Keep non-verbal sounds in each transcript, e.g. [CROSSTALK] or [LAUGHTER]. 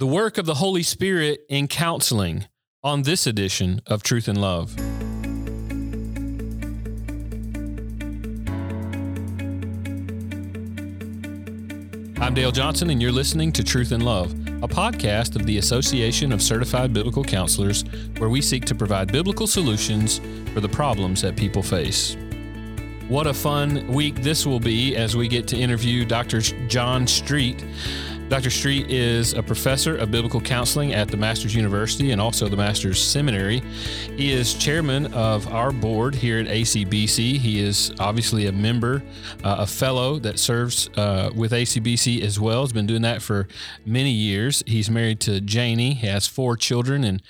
the work of the Holy Spirit in counseling on this edition of Truth and Love. I'm Dale Johnson, and you're listening to Truth and Love, a podcast of the Association of Certified Biblical Counselors, where we seek to provide biblical solutions for the problems that people face. What a fun week this will be as we get to interview Dr. John Street. Dr. Street is a professor of biblical counseling at the Masters University and also the Masters Seminary. He is chairman of our board here at ACBC. He is obviously a member, uh, a fellow that serves uh, with ACBC as well. Has been doing that for many years. He's married to Janie. He has four children and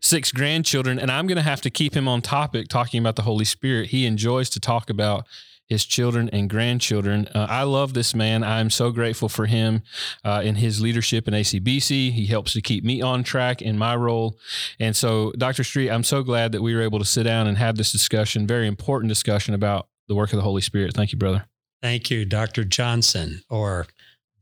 six grandchildren. And I'm going to have to keep him on topic talking about the Holy Spirit. He enjoys to talk about his children and grandchildren. Uh, I love this man. I'm so grateful for him uh, in his leadership in ACBC. He helps to keep me on track in my role. And so, Dr. Street, I'm so glad that we were able to sit down and have this discussion, very important discussion about the work of the Holy Spirit. Thank you, brother. Thank you, Dr. Johnson, or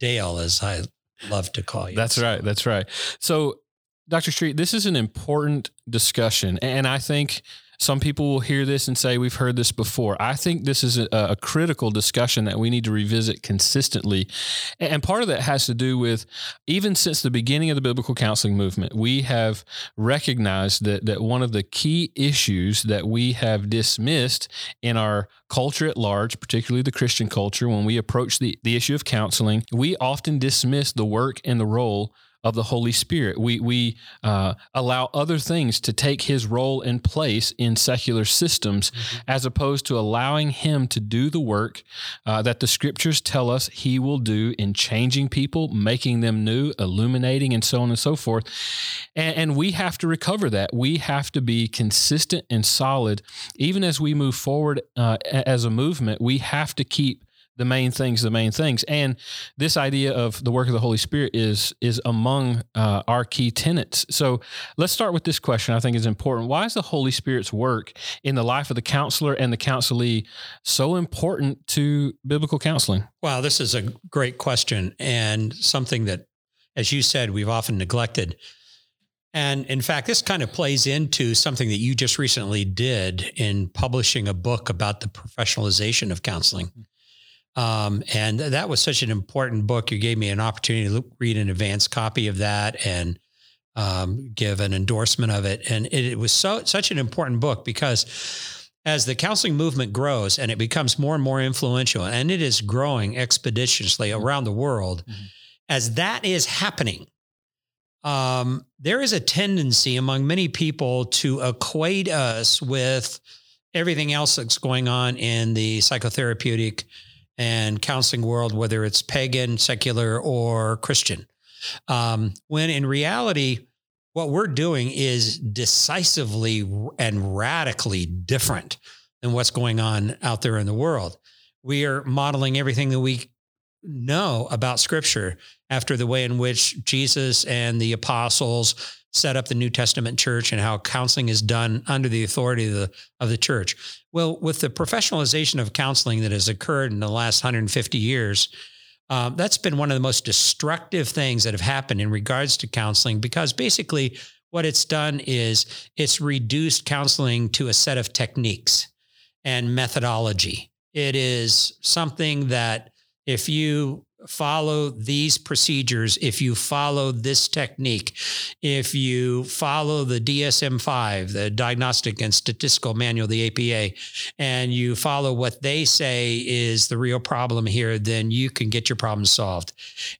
Dale, as I love to call you. That's right. That's right. So, Dr. Street, this is an important discussion. And I think some people will hear this and say, We've heard this before. I think this is a, a, critical discussion that we need to revisit consistently. And part of that has to do with even since the beginning of the biblical counseling movement, we have recognized that, that one of the key issues that we have dismissed in our culture at large, particularly the Christian culture, when we approach the, the issue of counseling, we often dismiss the work and the role of the Holy Spirit. We we uh, allow other things to take His role and place in secular systems, mm-hmm. as opposed to allowing Him to do the work uh, that the Scriptures tell us He will do in changing people, making them new, illuminating, and so on and so forth. And, and we have to recover that. We have to be consistent and solid, even as we move forward uh, as a movement. We have to keep the main things, the main things. And this idea of the work of the Holy Spirit is is among uh, our key tenets. So let's start with this question. I think is important. Why is the Holy Spirit's work in the life of the counselor and the counselee so important to biblical counseling? Wow, this is a great question and something that, as you said, we've often neglected. And in fact, this kind of plays into something that you just recently did in publishing a book about the professionalization of counseling. Um, and that was such an important book. You gave me an opportunity to read an advanced copy of that and um, give an endorsement of it. And it, it was so such an important book because as the counseling movement grows and it becomes more and more influential, and it is growing expeditiously mm-hmm. around the world, mm-hmm. as that is happening, um, there is a tendency among many people to equate us with everything else that's going on in the psychotherapeutic and counseling world, whether it's pagan, secular, or Christian. Um, when in reality, what we're doing is decisively and radically different than what's going on out there in the world. We are modeling everything that we know about scripture after the way in which Jesus and the apostles set up the New Testament church and how counseling is done under the authority of the, of the church. Well, with the professionalization of counseling that has occurred in the last 150 years, um, that's been one of the most destructive things that have happened in regards to counseling because basically what it's done is it's reduced counseling to a set of techniques and methodology. It is something that if you follow these procedures, if you follow this technique, if you follow the DSM 5, the Diagnostic and Statistical Manual, the APA, and you follow what they say is the real problem here, then you can get your problem solved.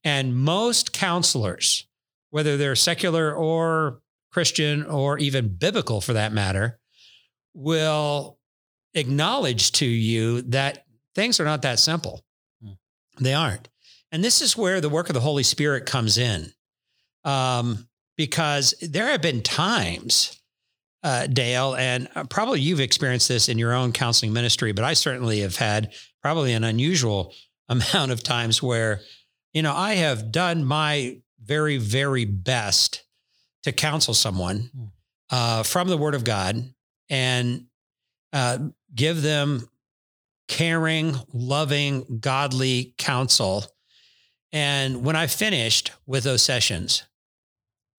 And most counselors, whether they're secular or Christian or even biblical for that matter, will acknowledge to you that things are not that simple. Hmm. They aren't. And this is where the work of the Holy Spirit comes in. Um, because there have been times, uh, Dale, and uh, probably you've experienced this in your own counseling ministry, but I certainly have had probably an unusual [LAUGHS] amount of times where, you know, I have done my very, very best to counsel someone hmm. uh, from the Word of God and uh, give them caring, loving, godly counsel and when I finished with those sessions,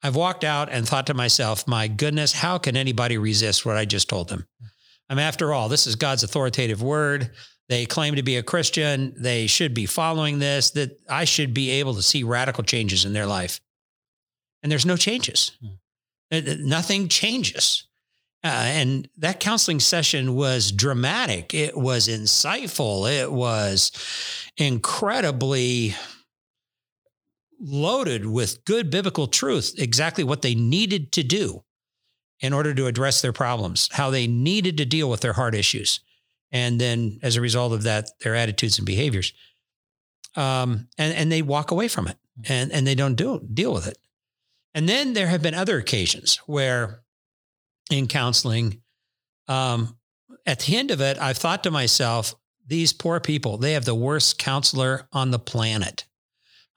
I've walked out and thought to myself, my goodness, how can anybody resist what I just told them? I mean, after all, this is God's authoritative word. They claim to be a Christian. They should be following this, that I should be able to see radical changes in their life. And there's no changes. Hmm. Nothing changes. Uh, and that counseling session was dramatic. It was insightful. It was incredibly loaded with good biblical truth, exactly what they needed to do in order to address their problems, how they needed to deal with their heart issues. And then as a result of that, their attitudes and behaviors. Um, and, and they walk away from it and, and they don't do, deal with it. And then there have been other occasions where in counseling, um, at the end of it, I've thought to myself, these poor people, they have the worst counselor on the planet.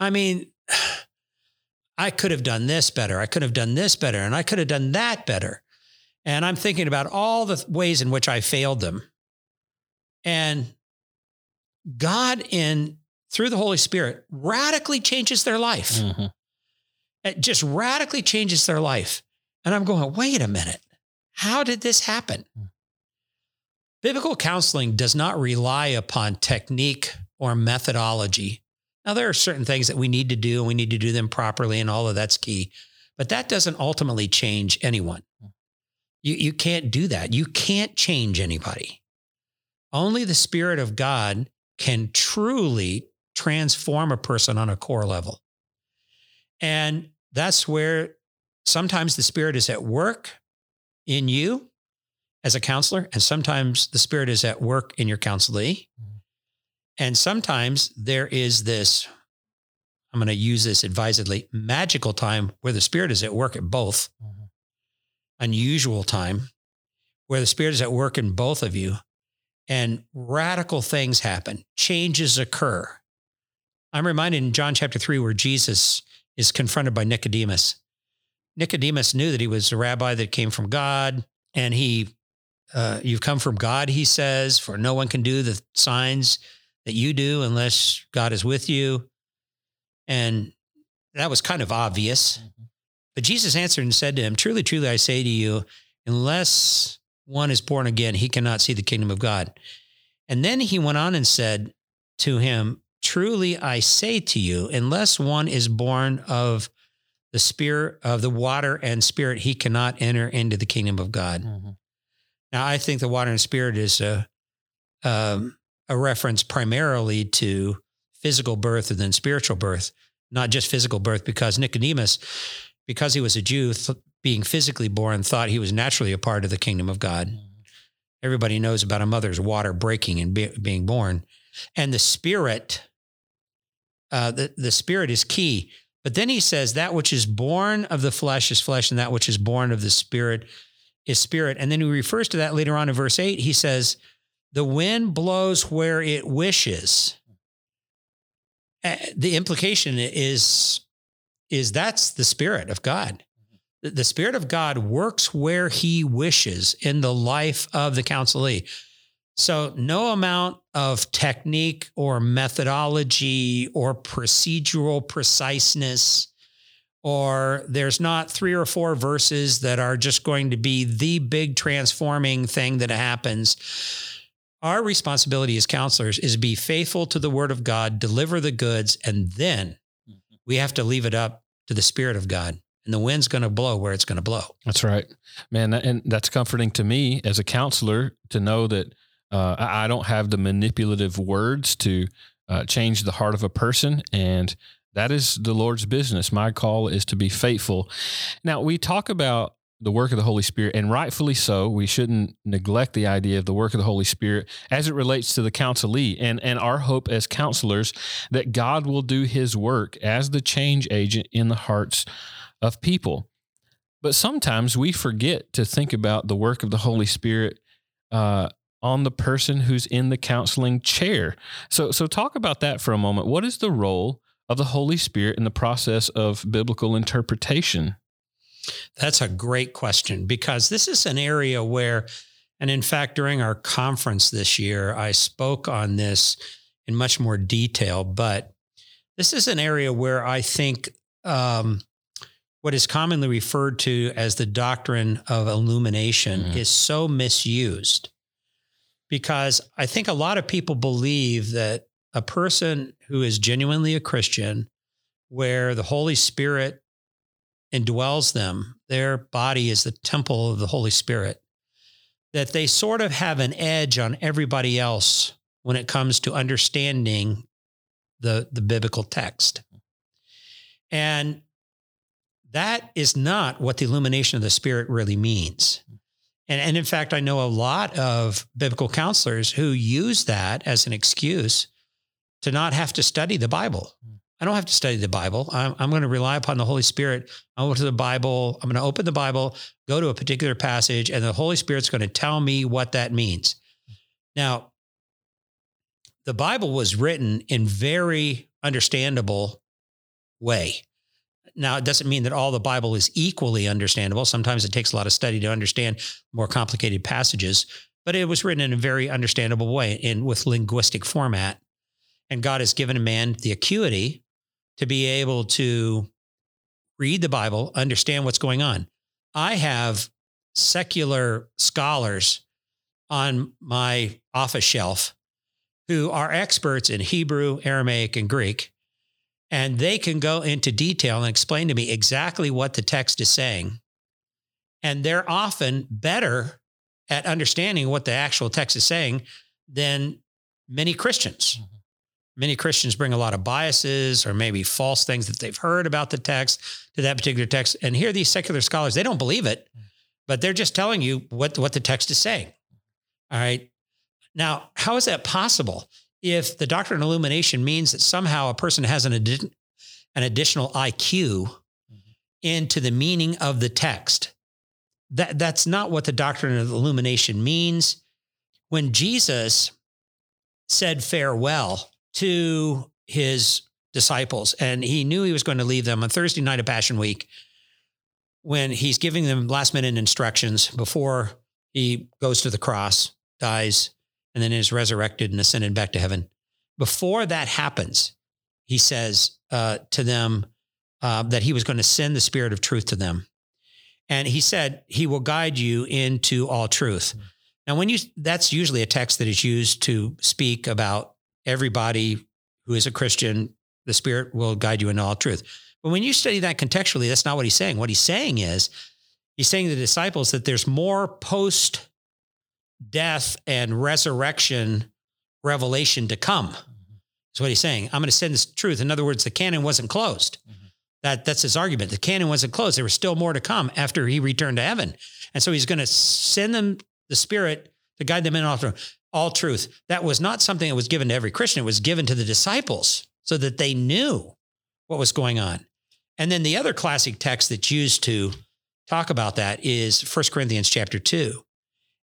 I mean, I could have done this better. I could have done this better. And I could have done that better. And I'm thinking about all the ways in which I failed them. And God, in through the Holy Spirit, radically changes their life. Mm-hmm. It just radically changes their life. And I'm going, wait a minute. How did this happen? Hmm. Biblical counseling does not rely upon technique or methodology. Now, there are certain things that we need to do and we need to do them properly, and all of that's key. But that doesn't ultimately change anyone. You, you can't do that. You can't change anybody. Only the Spirit of God can truly transform a person on a core level. And that's where sometimes the Spirit is at work in you as a counselor, and sometimes the Spirit is at work in your counselee. Mm-hmm. And sometimes there is this, I'm going to use this advisedly, magical time where the Spirit is at work at both, mm-hmm. unusual time where the Spirit is at work in both of you, and radical things happen, changes occur. I'm reminded in John chapter 3 where Jesus is confronted by Nicodemus Nicodemus knew that he was a rabbi that came from God, and he, uh, you've come from God, he says, for no one can do the signs that you do unless God is with you. And that was kind of obvious. Mm-hmm. But Jesus answered and said to him, Truly, truly, I say to you, unless one is born again, he cannot see the kingdom of God. And then he went on and said to him, Truly, I say to you, unless one is born of the spirit of the water and spirit, he cannot enter into the kingdom of God. Mm-hmm. Now, I think the water and spirit is a um, a reference primarily to physical birth and then spiritual birth, not just physical birth, because Nicodemus, because he was a Jew, th- being physically born, thought he was naturally a part of the kingdom of God. Everybody knows about a mother's water breaking and be- being born, and the spirit. Uh, the, the spirit is key. But then he says, that which is born of the flesh is flesh, and that which is born of the spirit is spirit. And then he refers to that later on in verse eight. He says, the wind blows where it wishes. Uh, the implication is, is that's the spirit of God. The spirit of God works where he wishes in the life of the counselee. So, no amount of technique or methodology or procedural preciseness, or there's not three or four verses that are just going to be the big transforming thing that happens. Our responsibility as counselors is be faithful to the word of God, deliver the goods, and then mm-hmm. we have to leave it up to the Spirit of God and the wind's going to blow where it's going to blow. That's right, man. And that's comforting to me as a counselor to know that uh, I don't have the manipulative words to uh, change the heart of a person. And that is the Lord's business. My call is to be faithful. Now, we talk about the work of the Holy Spirit, and rightfully so. We shouldn't neglect the idea of the work of the Holy Spirit as it relates to the counselee and, and our hope as counselors that God will do his work as the change agent in the hearts of people. But sometimes we forget to think about the work of the Holy Spirit uh, on the person who's in the counseling chair. So, so talk about that for a moment. What is the role of the Holy Spirit in the process of biblical interpretation? That's a great question because this is an area where, and in fact, during our conference this year, I spoke on this in much more detail, but this is an area where I think um, what is commonly referred to as the doctrine of illumination Mhm. is so misused because I think a lot of people believe that a person who is genuinely a Christian, where the Holy Spirit indwells them, their body is the temple of the Holy Spirit, that they sort of have an edge on everybody else when it comes to understanding the, the biblical text. And that is not what the illumination of the Spirit really means. And, and in fact, I know a lot of biblical counselors who use that as an excuse to not have to study the Bible. Hmm. I don't have to study the Bible. I'm, I'm going to rely upon the Holy Spirit. I'll go to the Bible. I'm going to open the Bible, go to a particular passage, and the Holy Spirit's going to tell me what that means. Now, the Bible was written in very understandable way. Now, it doesn't mean that all the Bible is equally understandable. Sometimes it takes a lot of study to understand more complicated passages, but it was written in a very understandable way and with linguistic format. And God has given a man the acuity to be able to read the Bible, understand what's going on. I have secular scholars on my office shelf who are experts in Hebrew, Aramaic, and Greek. And they can go into detail and explain to me exactly what the text is saying. And they're often better at understanding what the actual text is saying than many Christians. Mhm. Many Christians bring a lot of biases or maybe false things that they've heard about the text to that particular text. And here, these secular scholars, they don't believe it, mm. but they're just telling you what, what the text is saying. All right. Now, how is that possible? If the doctrine of illumination means that somehow a person has an, addi- an additional IQ mm-hmm. into the meaning of the text, that, that's not what the doctrine of illumination means. When Jesus said farewell to his disciples, and he knew he was going to leave them on Thursday night of Passion Week, when he's giving them last minute instructions before he goes to the cross, dies, and then is resurrected and ascended back to heaven. Before that happens, he says uh, to them uh, that he was going to send the spirit of truth to them. And he said, He will guide you into all truth. Now, when you, that's usually a text that is used to speak about everybody who is a Christian, the Spirit will guide you in all truth. But when you study that contextually, that's not what he's saying. What he's saying is, he's saying to the disciples that there's more post death and resurrection revelation to come. That's what he's saying. I'm going to send this truth. In other words, the canon wasn't closed. That, that's his argument. The canon wasn't closed. There was still more to come after he returned to heaven. And so he's going to send them the Spirit to guide them in all truth. All truth. That was not something that was given to every Christian. It was given to the disciples so that they knew what was going on. And then the other classic text that's used to talk about that is 1 Corinthians chapter 2.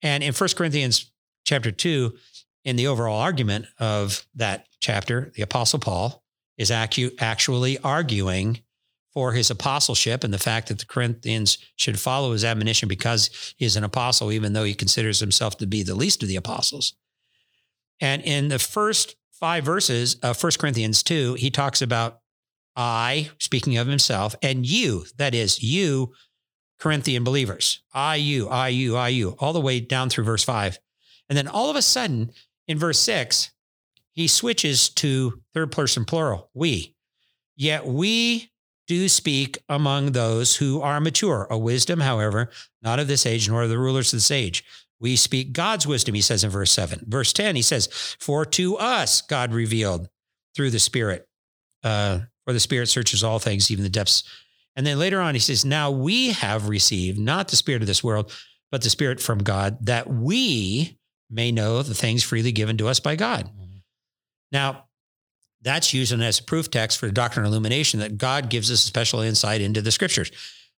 And in 1 Corinthians chapter 2, in the overall argument of that chapter, the Apostle Paul is actually arguing for his apostleship and the fact that the Corinthians should follow his admonition because he is an apostle, even though he considers himself to be the least of the apostles. And in the first five verses of 1 Corinthians 2, he talks about I, speaking of himself, and you, that is, you, Corinthian believers, I, you, I, you, I, you, all the way down through verse five. And then all of a sudden, in verse six, he switches to third person plural, we. Yet we do speak among those who are mature, a wisdom, however, not of this age, nor of the rulers of this age. We speak God's wisdom, he says in verse 7. Verse 10, he says, For to us God revealed through the Spirit. Uh, for the Spirit searches all things, even the depths. And then later on, he says, Now we have received not the Spirit of this world, but the Spirit from God, that we may know the things freely given to us by God. Mhm. Now, that's used as a proof text for the doctrine of illumination that God gives us a special insight into the scriptures.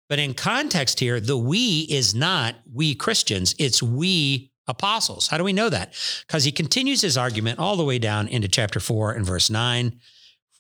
But in context here, the we is not we Christians, it's we apostles. How do we know that? Because he continues his argument all the way down into chapter 4 and verse 9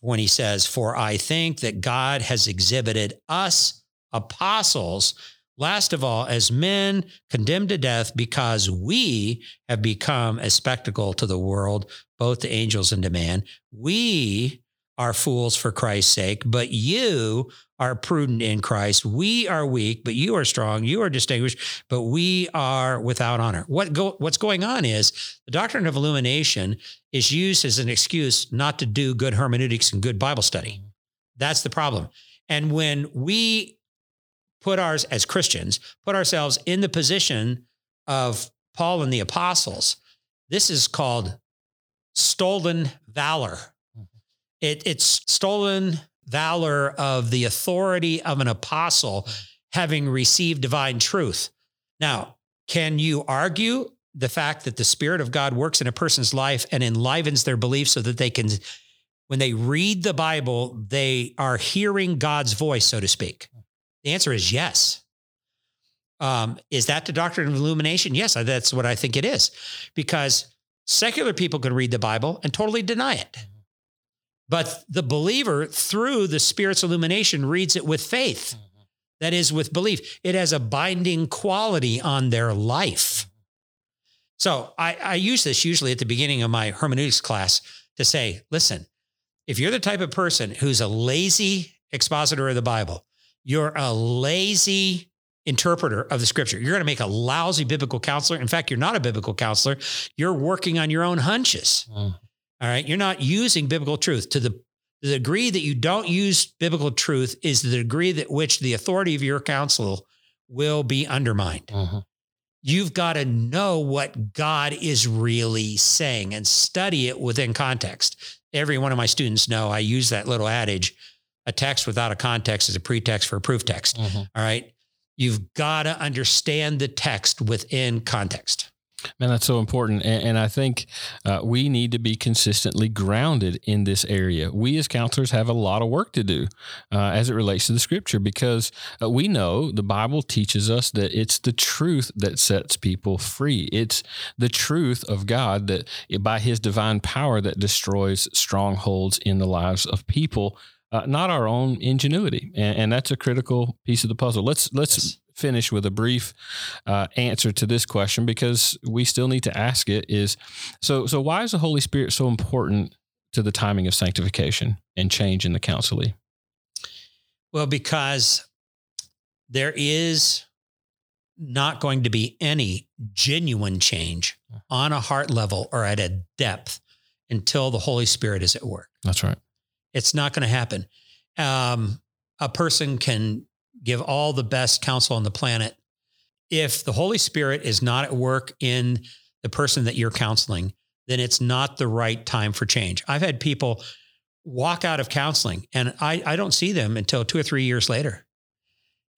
when he says, For I think that God has exhibited us apostles, last of all, as men condemned to death because we have become a spectacle to the world, both to angels and to man. We are fools for Christ's sake, but you are prudent in Christ. We are weak, but you are strong. You are distinguished, but we are without honor. What go, what's going on is the doctrine of illumination is used as an excuse not to do good hermeneutics and good Bible study. Mm-hmm. That's the problem. And when we put ours as Christians, put ourselves in the position of Paul and the apostles, this is called stolen valor. It, it's stolen valor of the authority of an apostle having received divine truth. Now, can you argue the fact that the Spirit of God works in a person's life and enlivens their beliefs so that they can, when they read the Bible, they are hearing God's voice, so to speak? The answer is yes. Um, is that the doctrine of illumination? Yes, that's what I think it is, because secular people can read the Bible and totally deny it. But the believer, through the Spirit's illumination, reads it with faith. That is, with belief. It has a binding quality on their life. So I, I use this usually at the beginning of my hermeneutics class to say, listen, if you're the type of person who's a lazy expositor of the Bible, you're a lazy interpreter of the scripture. You're going to make a lousy biblical counselor. In fact, you're not a biblical counselor. You're working on your own hunches. Mm. All right. You're not using biblical truth to the, the degree that you don't use biblical truth is the degree that which the authority of your counsel will be undermined. Mm-hmm. You've got to know what God is really saying and study it within context. Every one of my students know I use that little adage a text without a context is a pretext for a proof text. Mm-hmm. All right. You've got to understand the text within context. Man, that's so important. And, and I think uh, we need to be consistently grounded in this area. We as counselors have a lot of work to do uh, as it relates to the scripture because uh, we know the Bible teaches us that it's the truth that sets people free. It's the truth of God that by his divine power that destroys strongholds in the lives of people. Uh, not our own ingenuity, and, and, that's a critical piece of the puzzle. Let's let's yes. finish with a brief uh, answer to this question because we still need to ask it is so so why is the holy spirit so important to the timing of sanctification and change in the counselee well because there is not going to be any genuine change on a heart level or at a depth until the holy spirit is at work. That's right it's not going to happen um, a person can give all the best counsel on the planet. If the Holy Spirit is not at work in the person that you're counseling, then it's not the right time for change. I've had people walk out of counseling and I, I don't see them until two or three years later.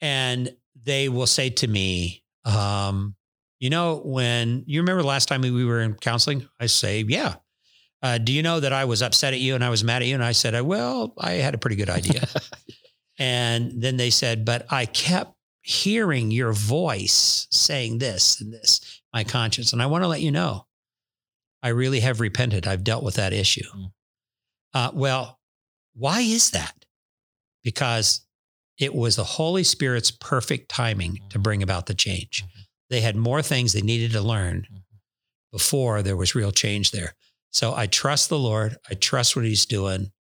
And they will say to me, um, you know, when you remember last time we were in counseling, I say, yeah. Uh, do you know that I was upset at you and I was mad at you? And I said, well, I had a pretty good idea. [LAUGHS] And then they said, but I kept hearing your voice saying this and this, my conscience. And I want to let you know, I really have repented. I've dealt with that issue. Mm. Uh, well, why is that? Because it was the Holy Spirit's perfect timing mm-hmm. to bring about the change. Mm-hmm. They had more things they needed to learn mm-hmm. before there was real change there. So I trust the Lord. I trust what He's doing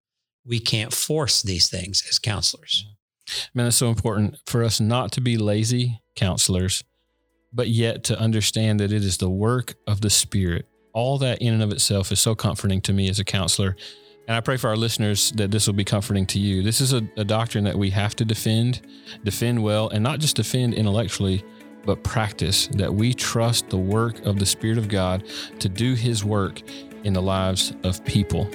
we can't force these things as counselors. Mm-hmm. Man, it's so important for us not to be lazy counselors, but yet to understand that it is the work of the Spirit. All that in and of itself is so comforting to me as a counselor. And I pray for our listeners that this will be comforting to you. This is a, a doctrine that we have to defend, defend well, and not just defend intellectually, but practice that we trust the work of the Spirit of God to do His work in the lives of people.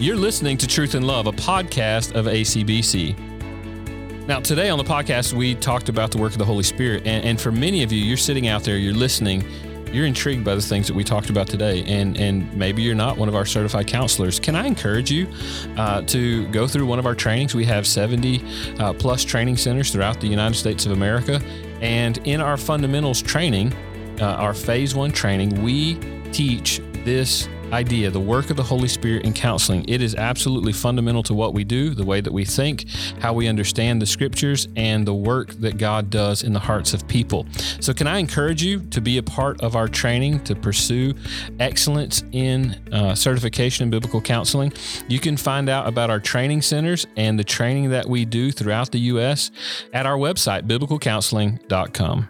You're listening to Truth and Love, a podcast of ACBC. Now, today on the podcast, we talked about the work of the Holy Spirit. And, and, for many of you, you're sitting out there, you're listening, you're intrigued by the things that we talked about today. And, and maybe you're not one of our certified counselors. Can I encourage you uh, to go through one of our trainings? We have 70 uh, plus training centers throughout the United States of America. And in our fundamentals training, uh, our phase one training, we teach this idea, the work of the Holy Spirit in counseling, it is absolutely fundamental to what we do, the way that we think, how we understand the scriptures, and the work that God does in the hearts of people. So, can I encourage you to be a part of our training to pursue excellence in uh, certification in biblical counseling? You can find out about our training centers and the training that we do throughout the U.S. at our website, biblicalcounseling.com.